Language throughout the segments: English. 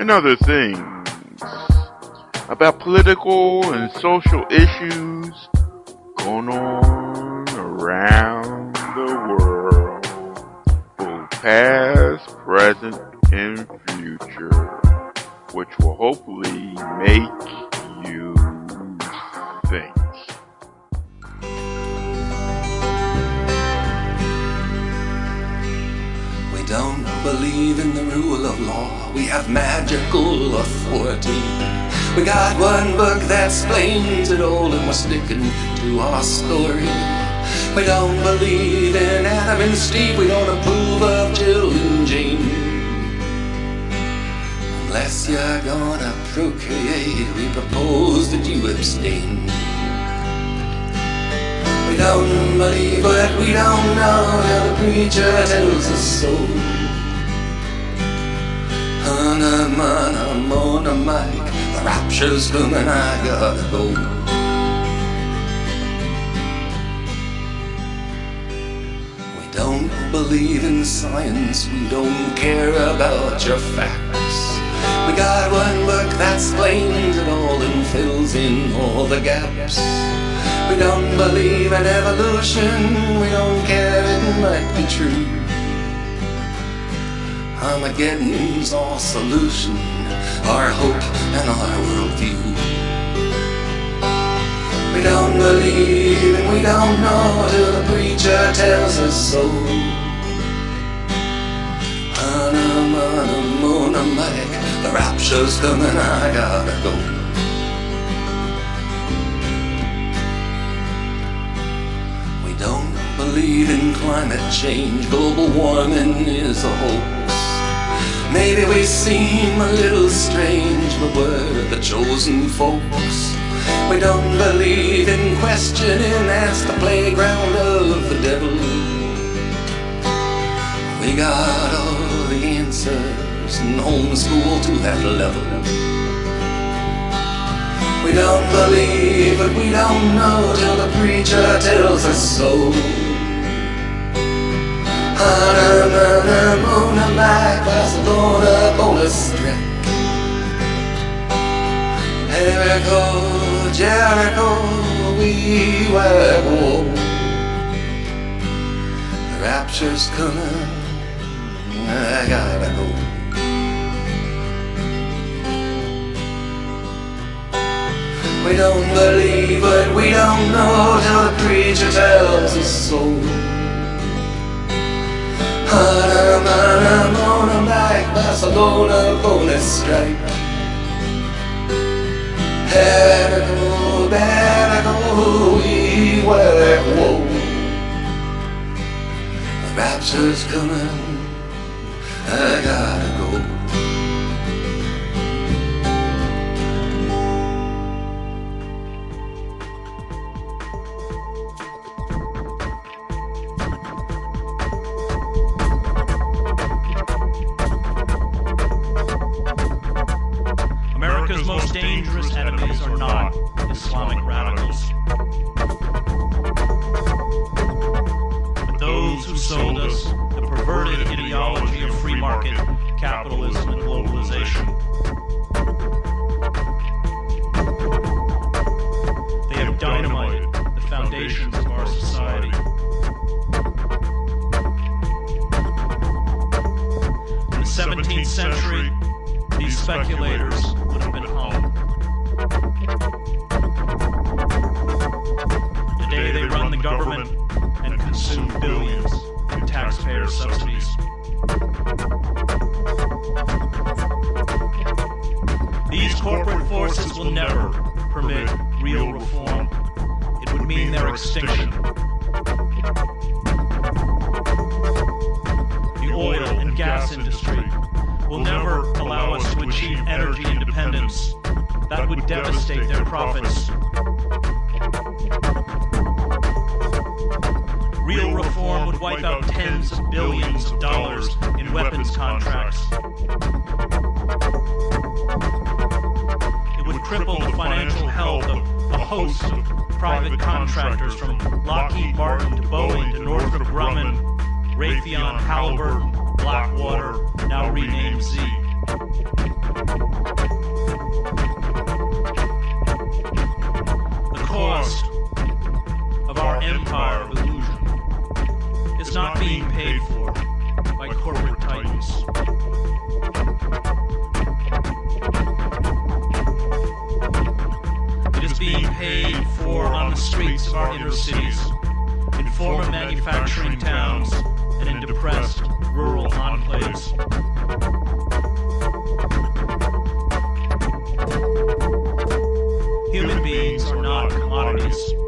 and other things. About political and social issues going on around the world, both past, present, and future, which will hopefully make you think. Don't believe in the rule of law. We have magical authority. We got one book that explains it all, and we're sticking to our story. We don't believe in Adam and Steve. We don't approve of Jill and Jane. Unless you're gonna procreate, we propose that you abstain. Don't believe what we don't know till the preacher tells us so. Hana mana mona mic, the rapture's coming, I gotta go. We don't believe in science, we don't care about your facts. We got one book that explains it all and fills in all the gaps. We don't believe in evolution, we don't care, it might be true. Armageddon's our solution, our hope and our worldview. We don't believe and we don't know till the preacher tells us so. Hana mana mona the rapture's coming, I gotta go. Believe in climate change, global warming is a hoax. Maybe we seem a little strange, but we're the chosen folks. We don't believe in questioning, that's the playground of the devil. We got all the answers and homeschool to that level. We don't believe, but we don't know till the preacher tells us so. Hana mana mona like Barcelona bonus strip. Jericho, Jericho, we were war. The rapture's coming, I gotta go. We don't believe, but we don't know till the preacher tells us so. Hana mana mona like Barcelona bonus stripe. Jericho, Jericho, we were whoa. The rapture's coming, I gotta go. cripple the financial health of a host of private contractors from Lockheed Martin to Boeing to Northrop Grumman, Raytheon, Halliburton, Blackwater, now renamed Xe. on the streets of our inner cities, in former manufacturing towns, and in depressed rural enclaves. Human beings are not commodities.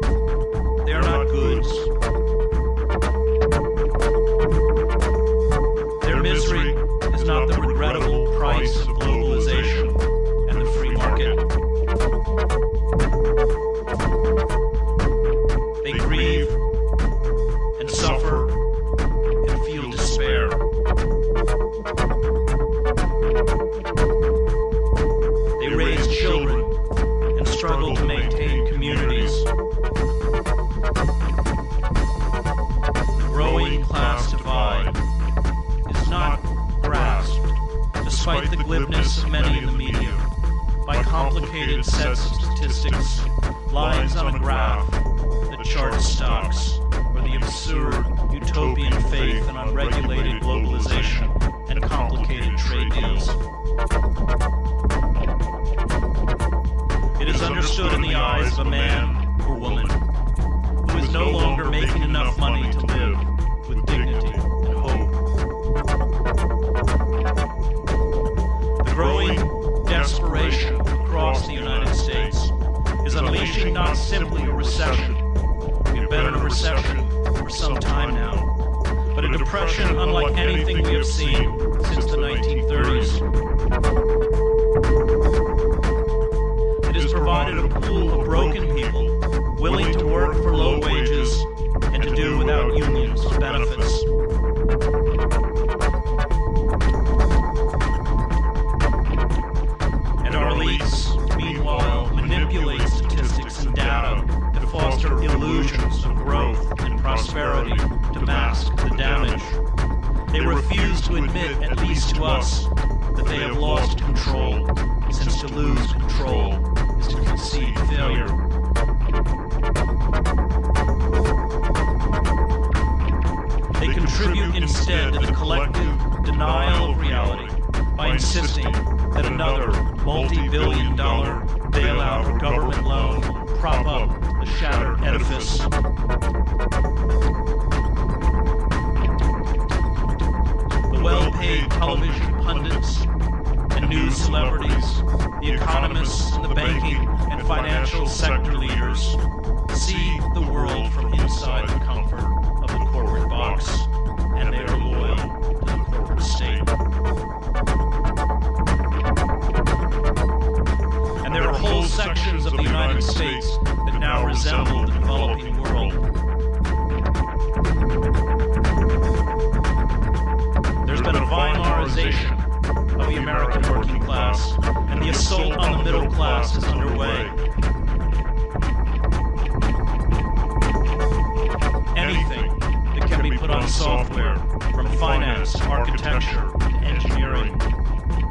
finance, architecture, and engineering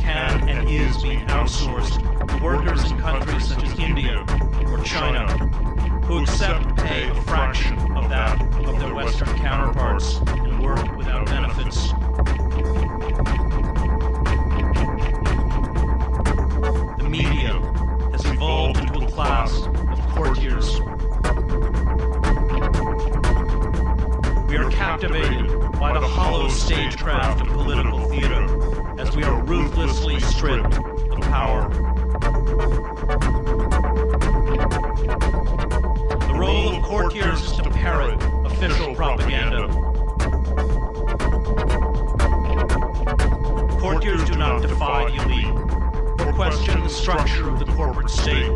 can and is being outsourced to workers in countries such as India or China, who accept pay a fraction of that of their Western counterparts and work without benefits. The media has evolved into a class of courtiers. We are captivated stagecraft of political theater as we are ruthlessly stripped of power. The role of courtiers is to parrot official propaganda. Courtiers do not defy the elite or question the structure of the corporate state.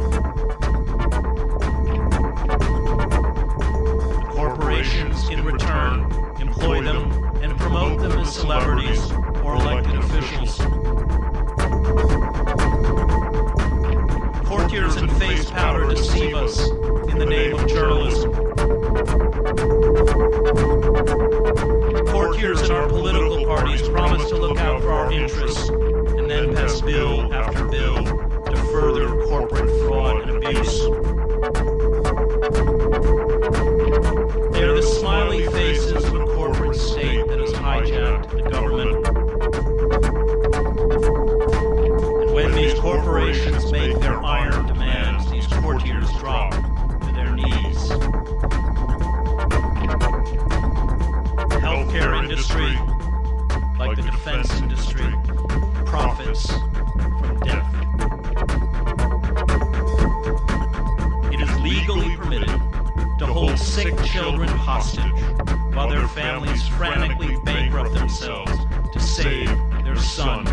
The corporations, in return, employ them and promote them as celebrities or elected officials. Courtiers and face powder deceive us in the name of journalism. Courtiers in our political parties promise to look out for our interests and then pass bill after bill to further corporate fraud and abuse. Corporations make their iron demands, these courtiers drop to their knees. Healthcare industry, like the defense industry, profits from death. It is legally permitted to hold sick children hostage while their families frantically bankrupt themselves to save their son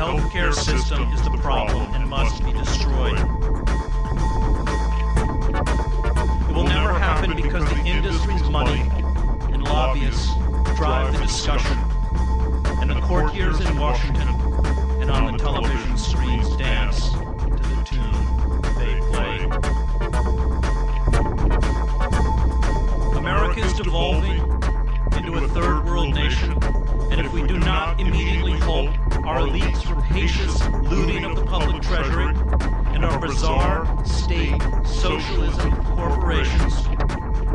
healthcare system is the problem and must be destroyed. It will never happen because the industry's money and lobbyists drive the discussion, and the courtiers in Washington and on the television screens dance to the tune they play. America is devolving into a third world nation, and if we do not immediately halt our elite's rapacious looting of the public treasury and our bizarre state socialism corporations,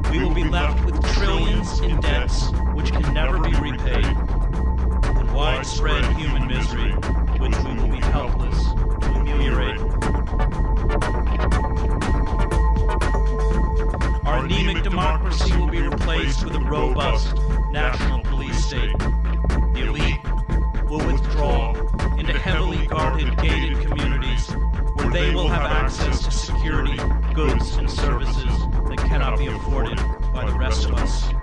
we will be left with trillions in debts which can never be repaid, and widespread human misery which we will be helpless to ameliorate. Our anemic democracy will be replaced with a robust national police state. Rest of us.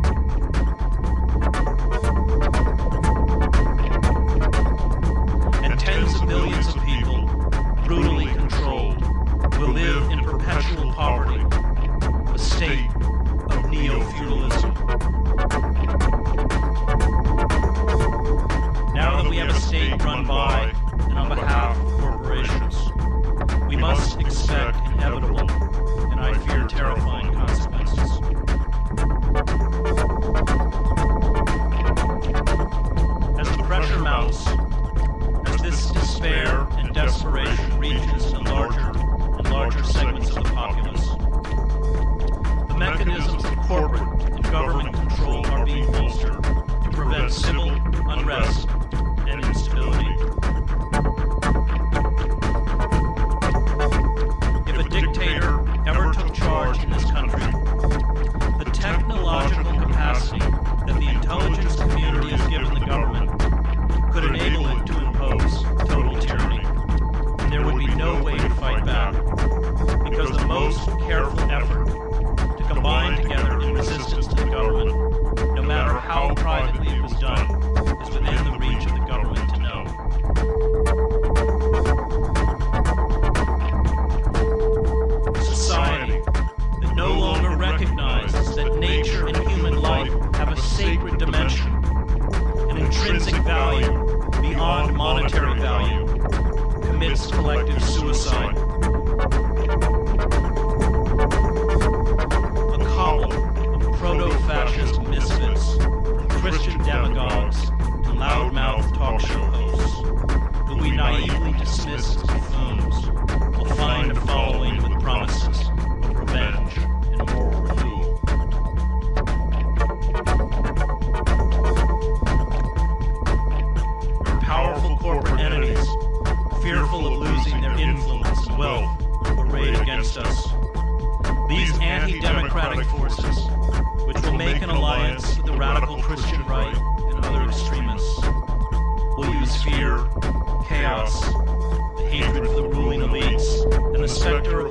The hatred for the ruling elites, and the specter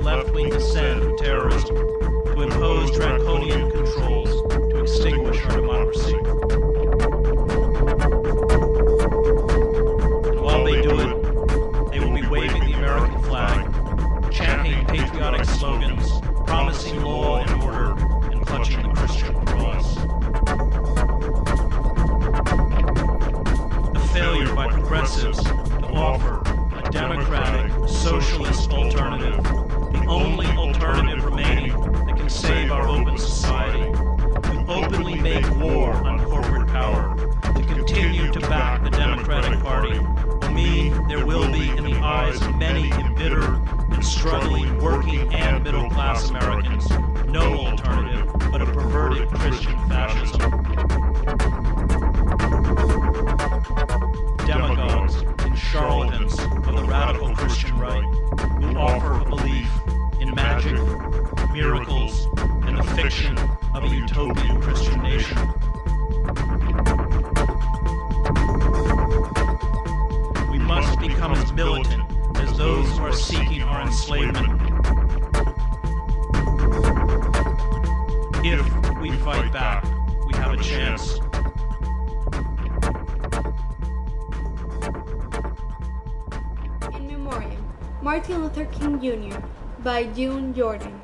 Jordan.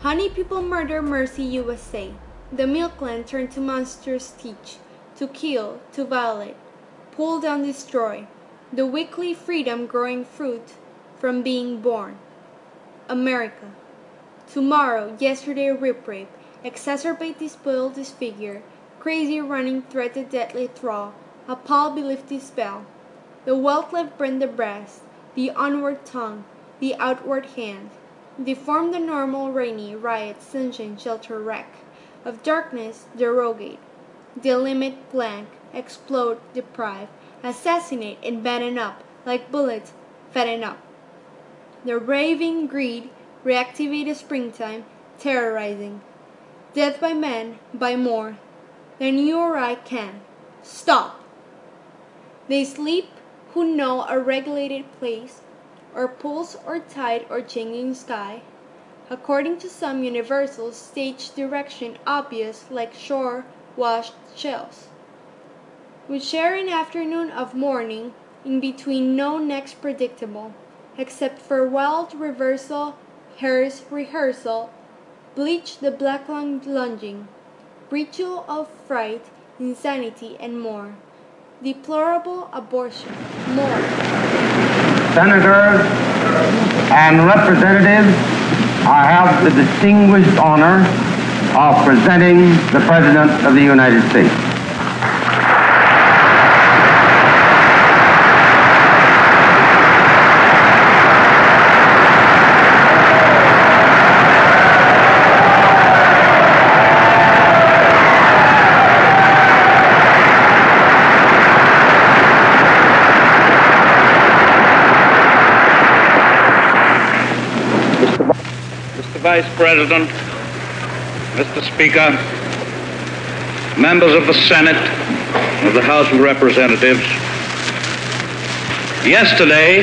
Honey people murder mercy USA. The milkland turned to monsters teach, to kill, to violate, pull down, destroy. The weekly freedom growing fruit from being born. America. Tomorrow, yesterday rip rape, exacerbate despoil, disfigure, crazy running thread the deadly thrall, appall belief dispel. The wealth left burn the breast, the onward tongue, the outward hand. Deform the normal rainy riot, sunshine, shelter, wreck. Of darkness, derogate. Delimit, blank, explode, deprive, assassinate, and batten up, like bullets, fatten up. The raving greed, reactivate a springtime, terrorizing. Death by man, by more than you or I can. Stop! They sleep who know a regulated place, or pulse or tide or changing sky, according to some universal stage direction obvious like shore washed shells. We share an afternoon of morning in between no next predictable, except for wild reversal, hair's rehearsal, bleach the black lung lunging, ritual of fright, insanity, and more. Deplorable abortion, more. Senators and representatives, I have the distinguished honor of presenting the President of the United States. Vice President, Mr. Speaker, members of the Senate, of the House of Representatives, yesterday,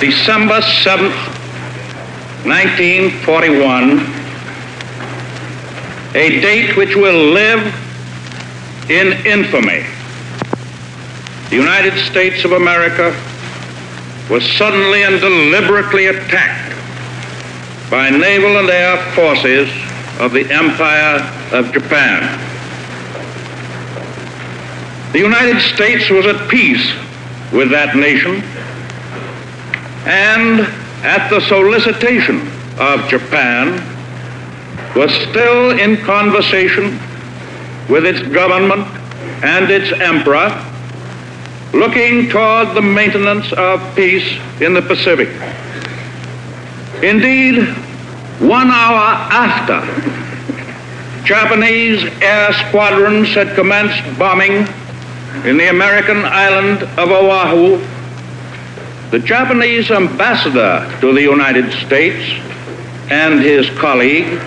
December 7th, 1941, a date which will live in infamy, the United States of America was suddenly and deliberately attacked by naval and air forces of the Empire of Japan. The United States was at peace with that nation and at the solicitation of Japan was still in conversation with its government and its emperor looking toward the maintenance of peace in the Pacific. Indeed, one hour after Japanese air squadrons had commenced bombing in the American island of Oahu, the Japanese ambassador to the United States and his colleague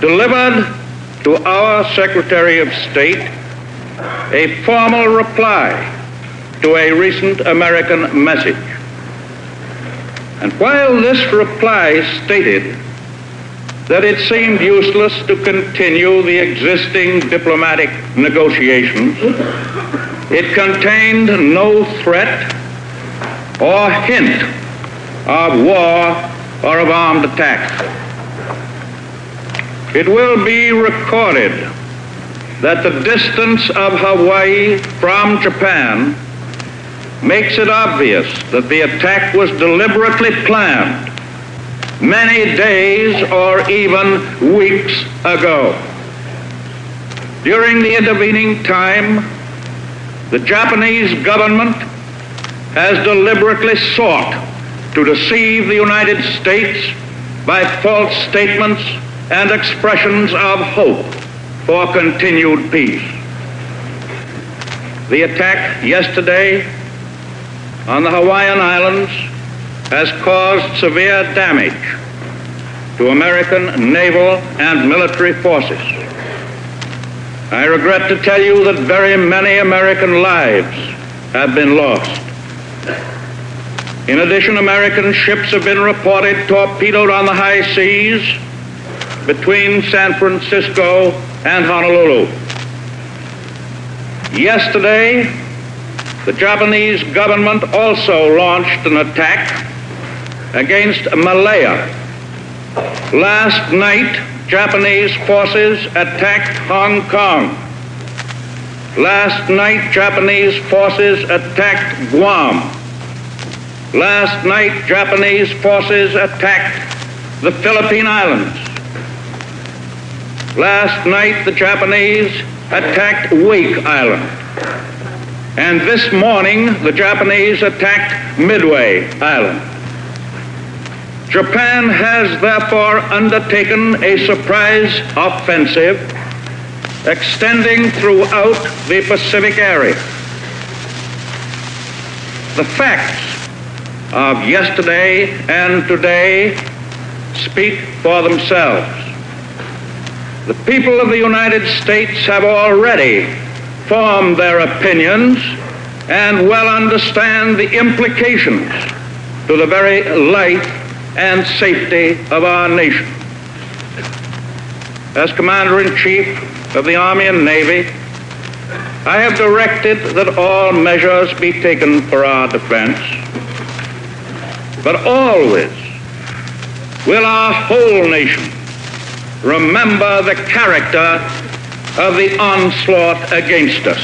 delivered to our Secretary of State a formal reply to a recent American message. And while this reply stated that it seemed useless to continue the existing diplomatic negotiations, it contained no threat or hint of war or of armed attack. It will be recorded that the distance of Hawaii from Japan makes it obvious that the attack was deliberately planned many days or even weeks ago. During the intervening time, the Japanese government has deliberately sought to deceive the United States by false statements and expressions of hope for continued peace. The attack yesterday on the Hawaiian Islands has caused severe damage to American naval and military forces. I regret to tell you that very many American lives have been lost. In addition, American ships have been reported torpedoed on the high seas between San Francisco and Honolulu. Yesterday, the Japanese government also launched an attack against Malaya. Last night, Japanese forces attacked Hong Kong. Last night, Japanese forces attacked Guam. Last night, Japanese forces attacked the Philippine Islands. Last night, the Japanese attacked Wake Island. And this morning, the Japanese attacked Midway Island. Japan has therefore undertaken a surprise offensive extending throughout the Pacific area. The facts of yesterday and today speak for themselves. The people of the United States have already formed their opinions and well understand the implications to the very life and safety of our nation. As Commander in Chief of the Army and Navy, I have directed that all measures be taken for our defense, but always will our whole nation remember the character of the onslaught against us.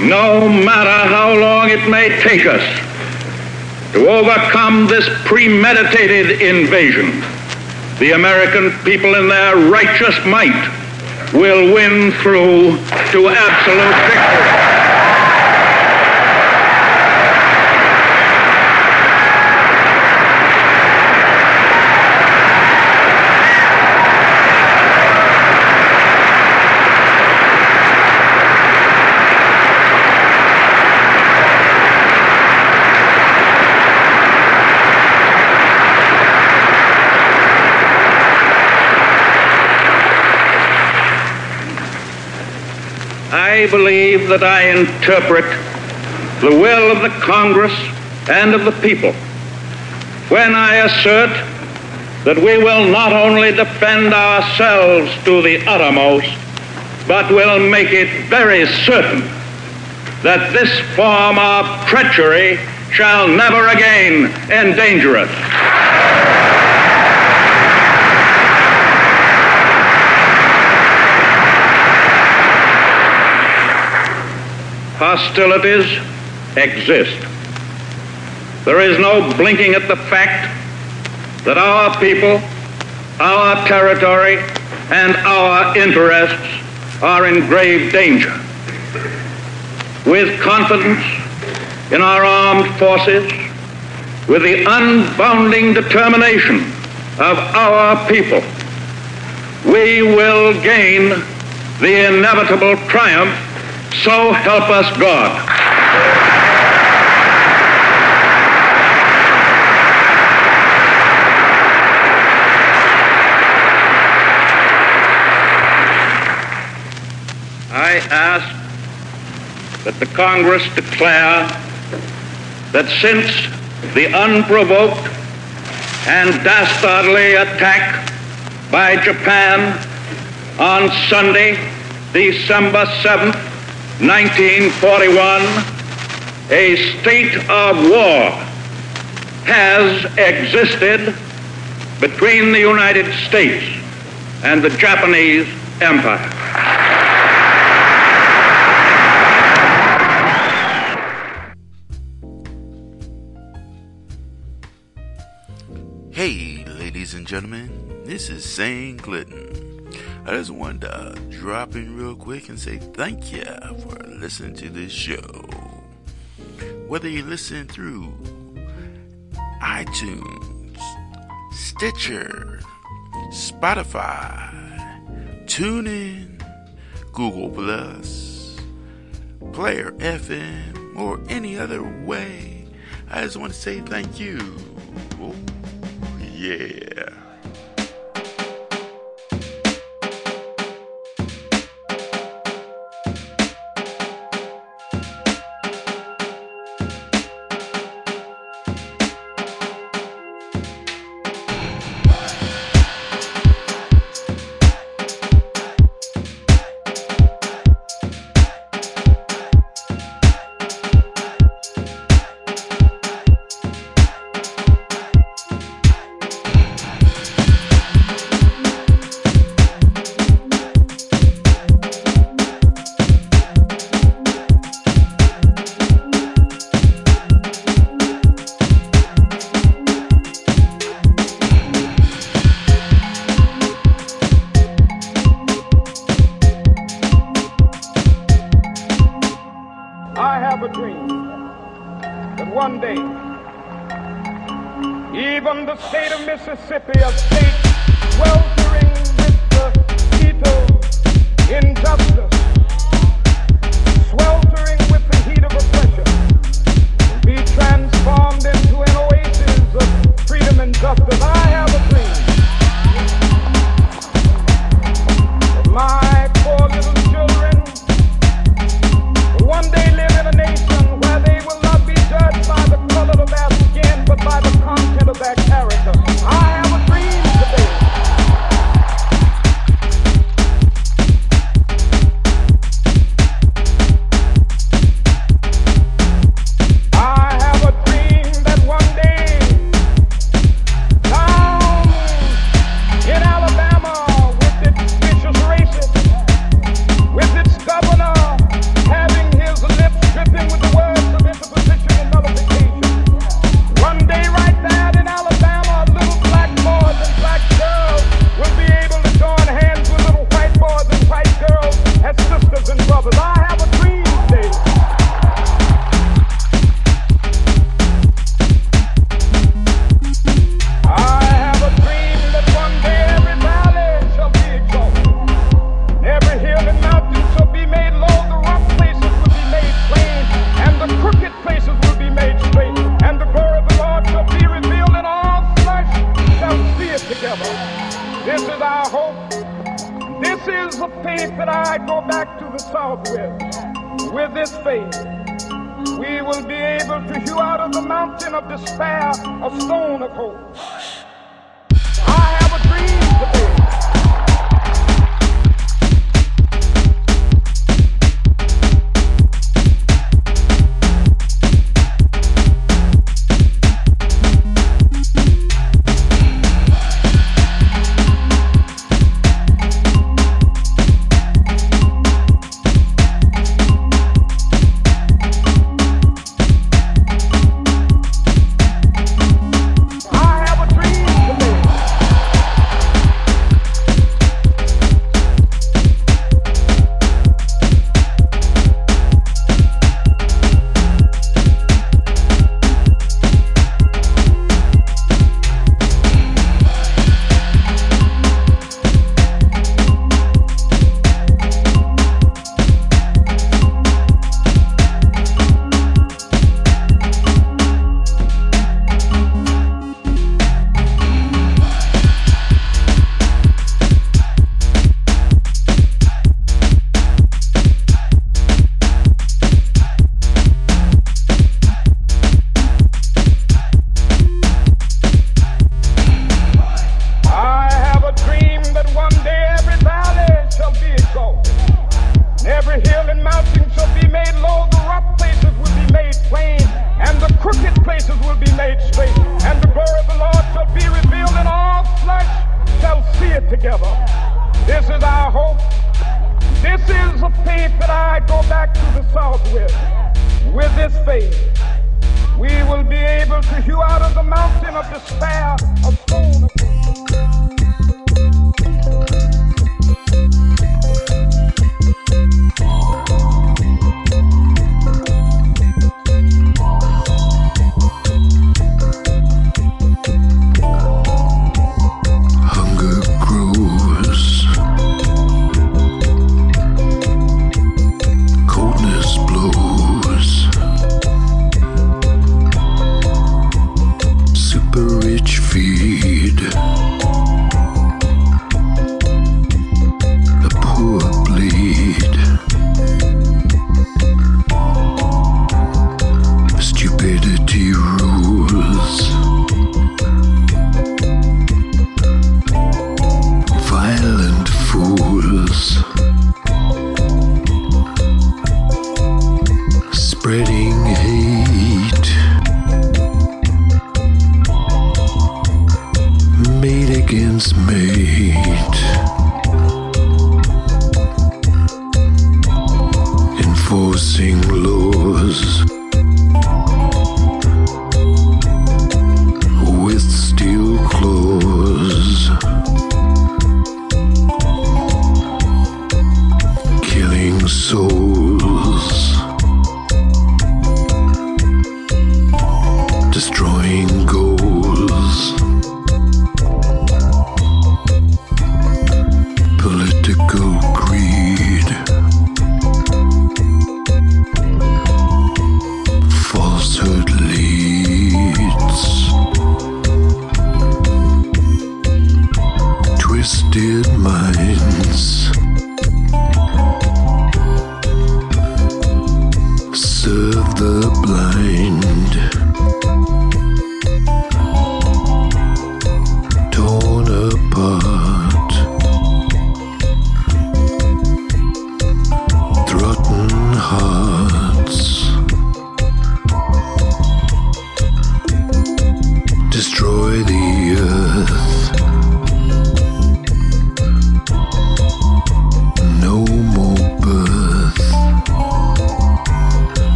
No matter how long it may take us to overcome this premeditated invasion, the American people in their righteous might will win through to absolute victory. I believe that I interpret the will of the Congress and of the people when I assert that we will not only defend ourselves to the uttermost, but will make it very certain that this form of treachery shall never again endanger us. Hostilities exist. There is no blinking at the fact that our people, our territory, and our interests are in grave danger. With confidence in our armed forces, with the unbounding determination of our people, we will gain the inevitable triumph so help us God. I ask that the Congress declare that since the unprovoked and dastardly attack by Japan on Sunday, December 7th, 1941, a state of war has existed between the United States and the Japanese Empire. Hey, ladies and gentlemen, this is Zane Clinton. I just wanted to drop in real quick and say thank you for listening to this show. Whether you listen through iTunes, Stitcher, Spotify, TuneIn, Google Plus, Player FM, or any other way, I just want to say thank you. Oh, yeah.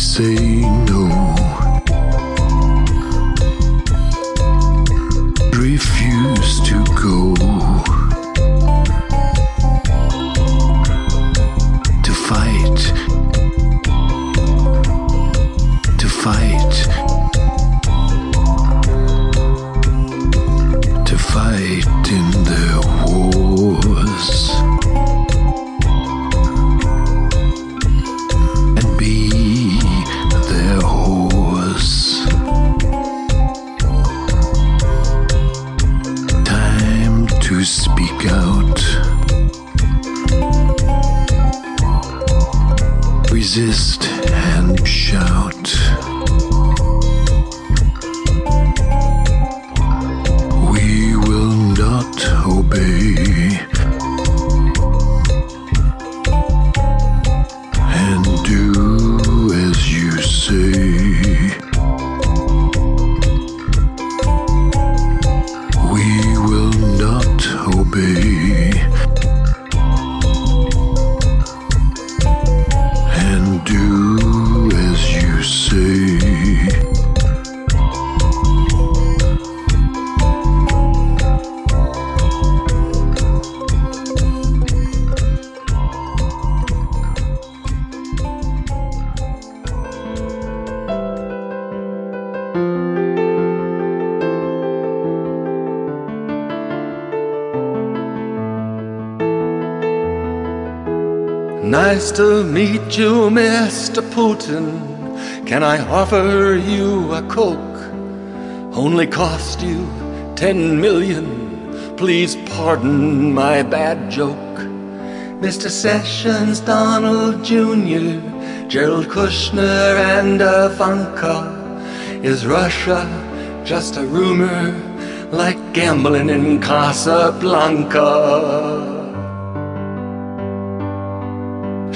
Say no. Meet you, Mr. Putin. Can I offer you a Coke? Only cost you ten million. Please pardon my bad joke. Mr. Sessions, Donald Jr., Jared Kushner, and Ivanka. Is Russia just a rumor like gambling in Casablanca?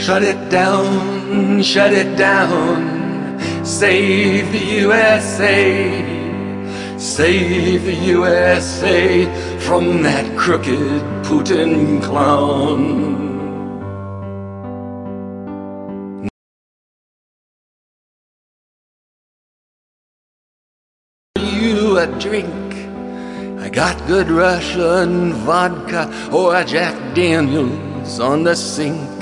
Shut it down, shut it down. Save the USA. Save the USA from that crooked Putin clown. You a drink. I got good Russian vodka or a Jack Daniels on the sink.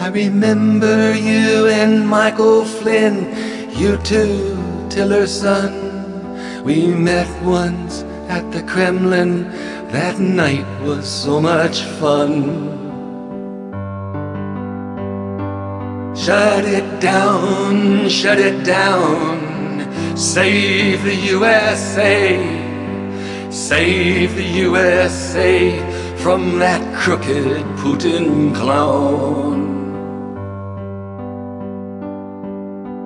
I remember you and Michael Flynn, you too, Tillerson. We met once at the Kremlin. That night was so much fun. Shut it down, shut it down. Save the USA. Save the USA from that crooked Putin clown.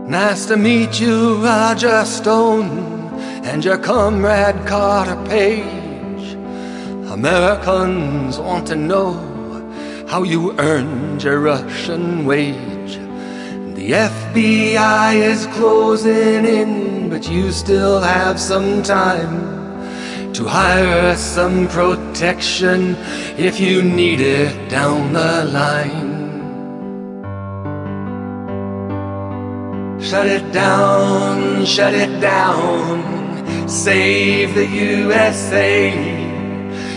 Nice to meet you, Roger Stone, and your comrade Carter Page. Americans want to know how you earned your Russian wage. The FBI is closing in, but you still have some time to hire some protection if you need it down the line. Shut it down, shut it down, save the USA,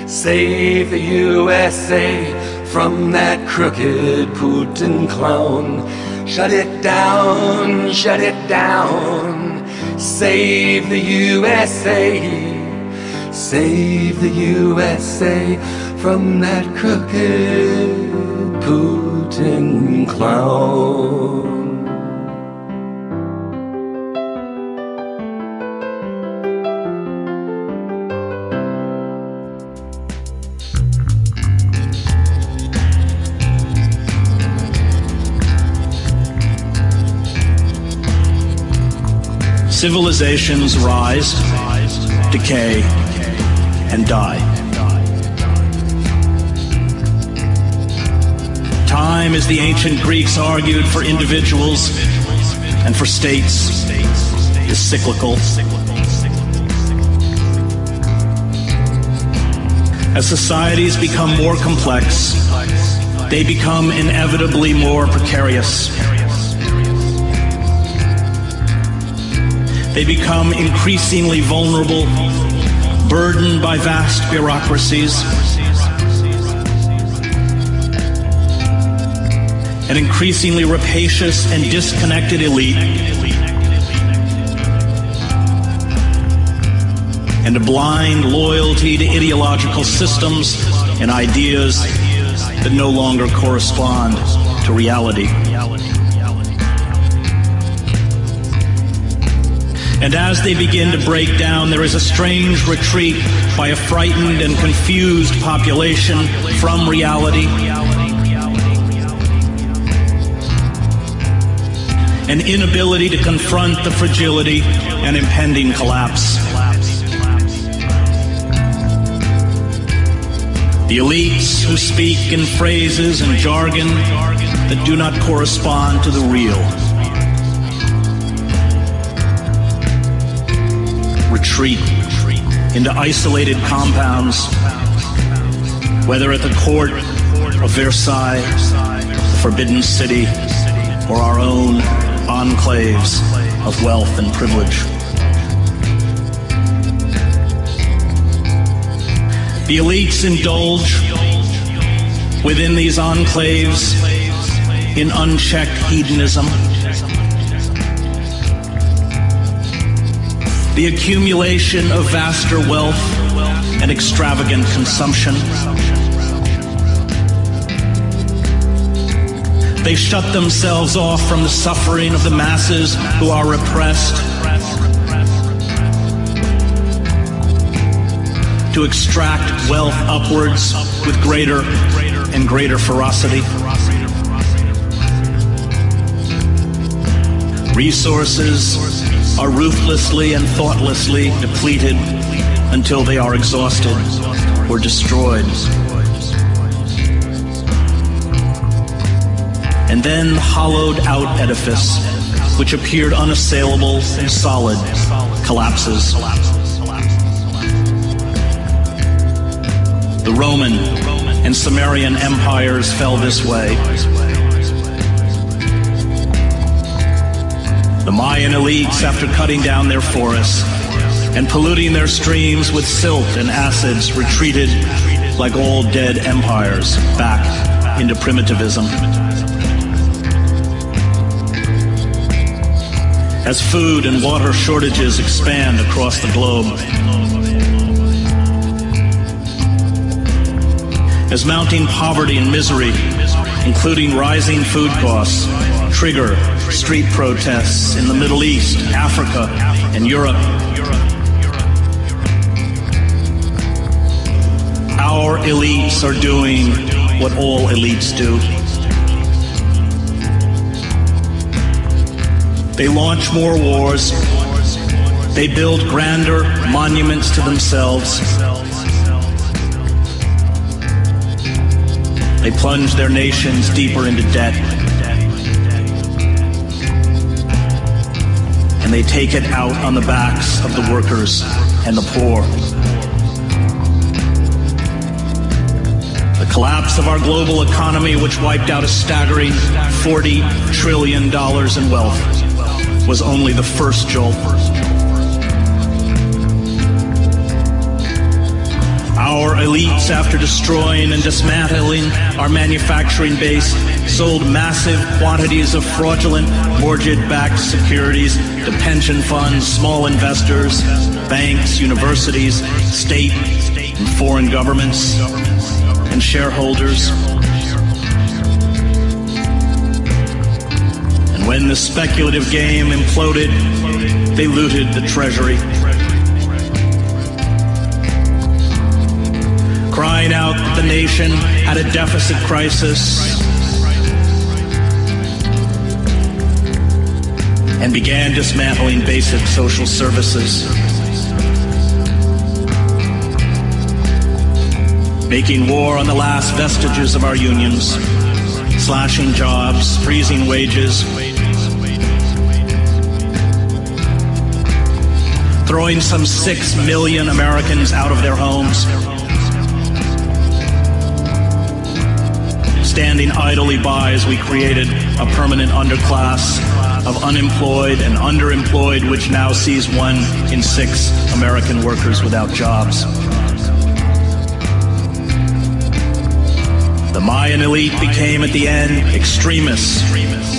save the USA from that crooked Putin clown. Shut it down, shut it down. Save the USA. Save the USA from that crooked Putin clown. Civilizations rise, decay, and die. Time, as the ancient Greeks argued for individuals and for states, is cyclical. As societies become more complex, they become inevitably more precarious. They become increasingly vulnerable, burdened by vast bureaucracies, an increasingly rapacious and disconnected elite, and a blind loyalty to ideological systems and ideas that no longer correspond to reality. And as they begin to break down, there is a strange retreat by a frightened and confused population from reality. An inability to confront the fragility and impending collapse. The elites who speak in phrases and jargon that do not correspond to the real. Retreat into isolated compounds, whether at the court of Versailles, the Forbidden City, or our own enclaves of wealth and privilege. The elites indulge within these enclaves in unchecked hedonism the accumulation of vaster wealth and extravagant consumption. They shut themselves off from the suffering of the masses who are repressed. To extract wealth upwards with greater and greater ferocity. Resources are ruthlessly and thoughtlessly depleted until they are exhausted or destroyed. And then the hollowed out edifice, which appeared unassailable and solid, collapses. The Roman and Sumerian empires fell this way. The Mayan elites, after cutting down their forests, and polluting their streams with silt and acids retreated like all dead empires back into primitivism. As food and water shortages expand across the globe, as mounting poverty and misery, including rising food costs, trigger street protests in the Middle East, Africa, and Europe. Our elites are doing what all elites do. They launch more wars. They build grander monuments to themselves. They plunge their nations deeper into debt. And they take it out on the backs of the workers and the poor. The collapse of our global economy, which wiped out a staggering $40 trillion in wealth, was only the first jolt. Our elites, after destroying and dismantling our manufacturing base, sold massive quantities of fraudulent mortgage-backed securities to pension funds, small investors, banks, universities, state and foreign governments, and shareholders. And when the speculative game imploded, they looted the treasury. crying out that the nation had a deficit crisis and began dismantling basic social services. Making war on the last vestiges of our unions, slashing jobs, freezing wages, throwing some six million Americans out of their homes. standing idly by as we created a permanent underclass of unemployed and underemployed, which now sees one in six American workers without jobs. The Mayan elite became at the end extremists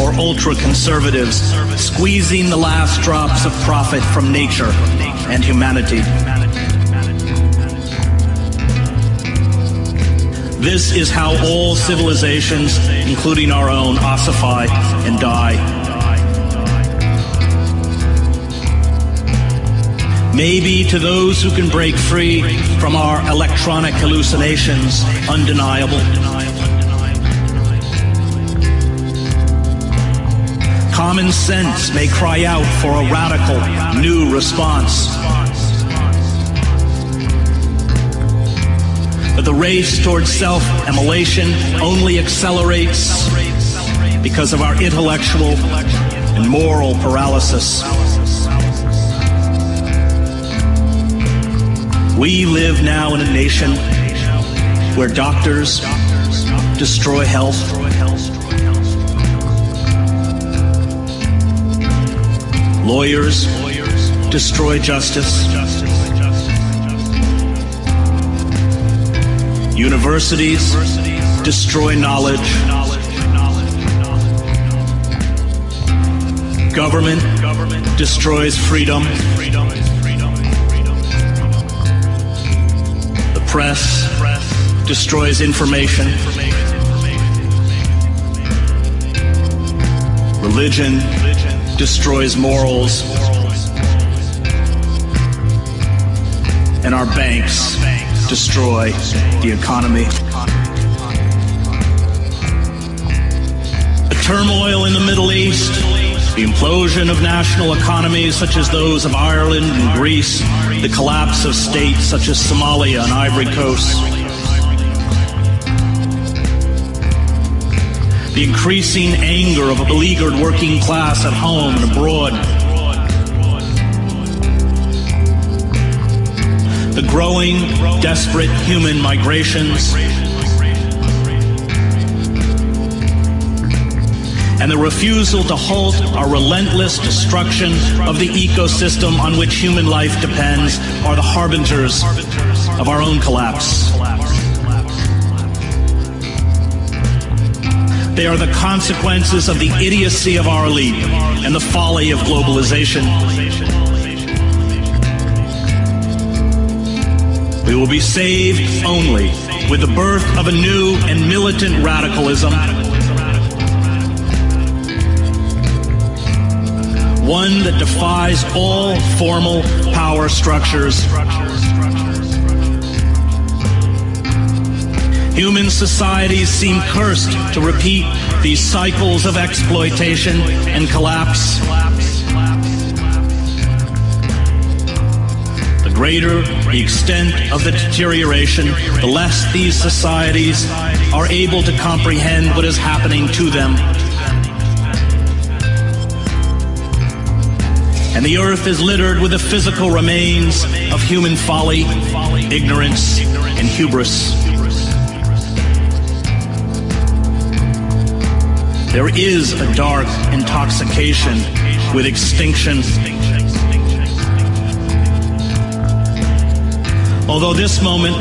or ultra conservatives, squeezing the last drops of profit from nature and humanity. This is how all civilizations, including our own, ossify and die. Maybe to those who can break free from our electronic hallucinations, undeniable. Common sense may cry out for a radical, new response. But the race towards self immolation only accelerates because of our intellectual and moral paralysis. We live now in a nation where doctors destroy health. Lawyers destroy justice. Universities destroy knowledge. Government destroys freedom. Press destroys information. Religion destroys morals. And our banks destroy the economy. The turmoil in the Middle East, the implosion of national economies such as those of Ireland and Greece, the collapse of states such as Somalia and Ivory Coast, the increasing anger of a beleaguered working class at home and abroad, the growing, desperate human migrations, and the refusal to halt our relentless destruction of the ecosystem on which human life depends are the harbingers of our own collapse. They are the consequences of the idiocy of our elite and the folly of globalization. We will be saved only with the birth of a new and militant radicalism. One that defies all formal power structures. Human societies seem cursed to repeat these cycles of exploitation and collapse. The greater the extent of the deterioration, the less these societies are able to comprehend what is happening to them. And the earth is littered with the physical remains of human folly, ignorance, and hubris. There is a dark intoxication with extinction. Although this moment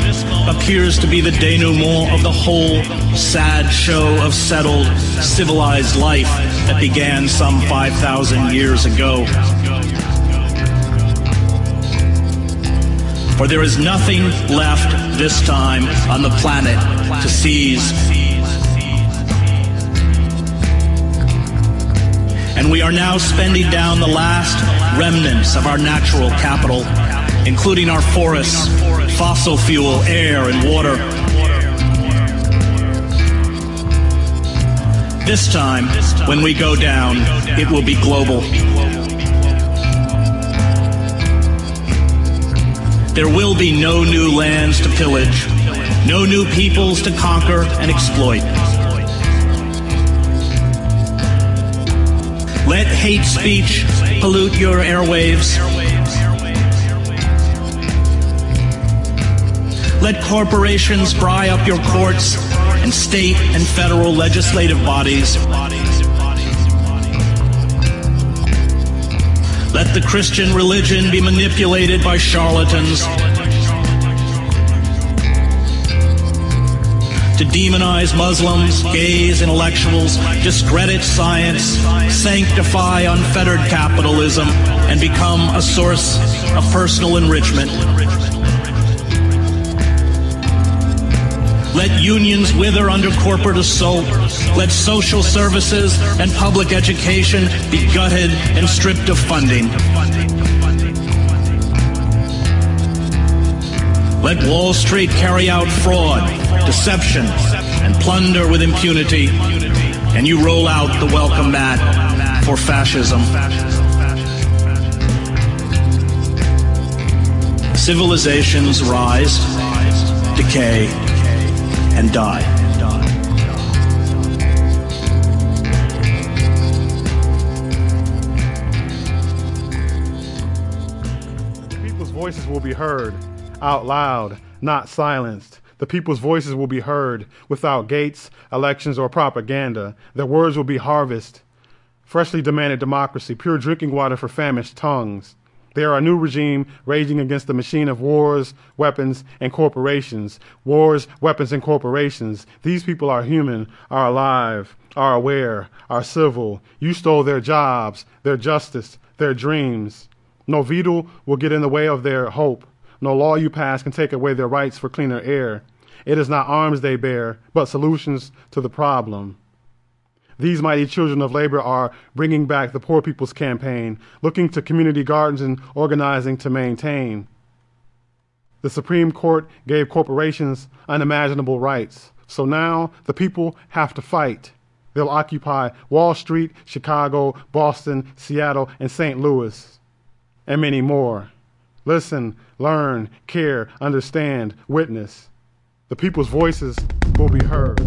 appears to be the denouement of the whole sad show of settled, civilized life that began some 5,000 years ago. For there is nothing left this time on the planet to seize and we are now spending down the last remnants of our natural capital, including our forests, fossil fuel, air, and water. This time, when we go down, it will be global. There will be no new lands to pillage, no new peoples to conquer and exploit. Let hate speech pollute your airwaves. Let corporations pry up your courts and state and federal legislative bodies. Let the Christian religion be manipulated by charlatans to demonize Muslims, gays, intellectuals, discredit science, sanctify unfettered capitalism, and become a source of personal enrichment. Let unions wither under corporate assault. Let social services and public education be gutted and stripped of funding. Let Wall Street carry out fraud, deception, and plunder with impunity, and you roll out the welcome mat for fascism. Civilizations rise, decay, and die. The people's voices will be heard out loud, not silenced. The people's voices will be heard without gates, elections, or propaganda. Their words will be harvest, freshly demanded democracy, pure drinking water for famished tongues. There are a new regime raging against the machine of wars, weapons, and corporations. Wars, weapons, and corporations. These people are human, are alive, are aware, are civil. You stole their jobs, their justice, their dreams. No veto will get in the way of their hope. No law you pass can take away their rights for cleaner air. It is not arms they bear, but solutions to the problem. These mighty children of labor are bringing back the Poor People's Campaign, looking to community gardens and organizing to maintain. The Supreme Court gave corporations unimaginable rights. So now the people have to fight. They'll occupy Wall Street, Chicago, Boston, Seattle, and St. Louis, and many more. Listen, learn, care, understand, witness. The people's voices will be heard.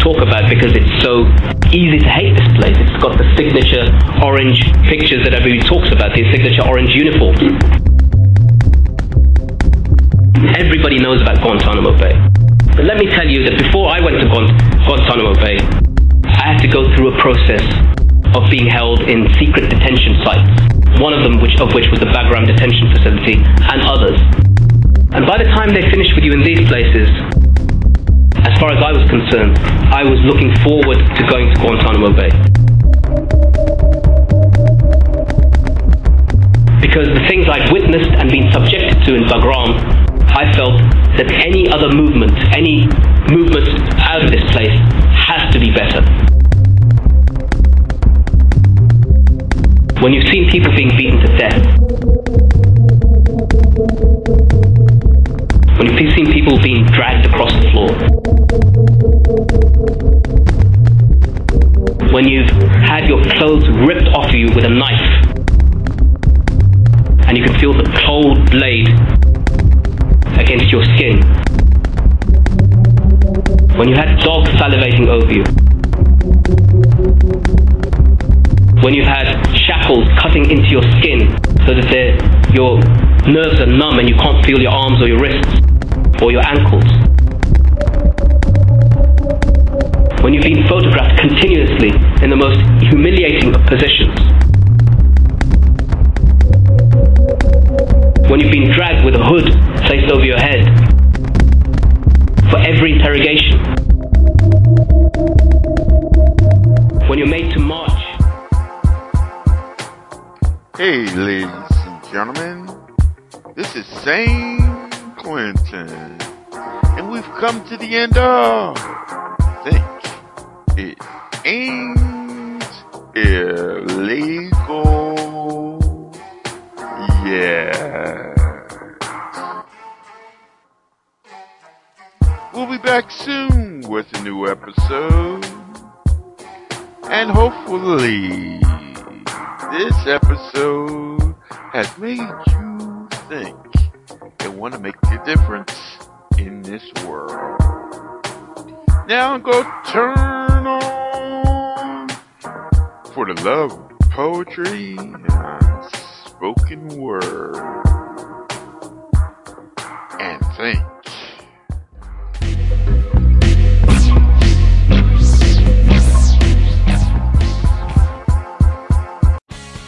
Talk about because it's so easy to hate this place, it's got the signature orange pictures that everybody talks about, the signature orange uniforms. Everybody knows about Guantanamo Bay. But let me tell you that before I went to Guantanamo Bay, I had to go through a process of being held in secret detention sites. One of them, which, of which was the Bagram Detention Facility, and others. And by the time they finished with you in these places, as far as I was concerned, I was looking forward to going to Guantanamo Bay. Because the things I've witnessed and been subjected to in Bagram, I felt that any other movement, any movement out of this place, has to be better. When you've seen people being beaten to death, when you've seen people being dragged across the floor, when you've had your clothes ripped off you with a knife, and you can feel the cold blade against your skin, when you had dogs salivating over you, when you've had shackles cutting into your skin so that your nerves are numb and you can't feel your arms or your wrists or your ankles. When you've been photographed continuously in the most humiliating of positions. When you've been dragged with a hood placed over your head for every interrogation. When you're made to march. Hey, ladies and gentlemen, this is Zane Clinton, and we've come to the end of Think It Ain't Illegal. Yeah. We'll be back soon with a new episode, and hopefully, this episode has made you think want to make a difference in this world. Now go turn on for the love of poetry and spoken word. And think.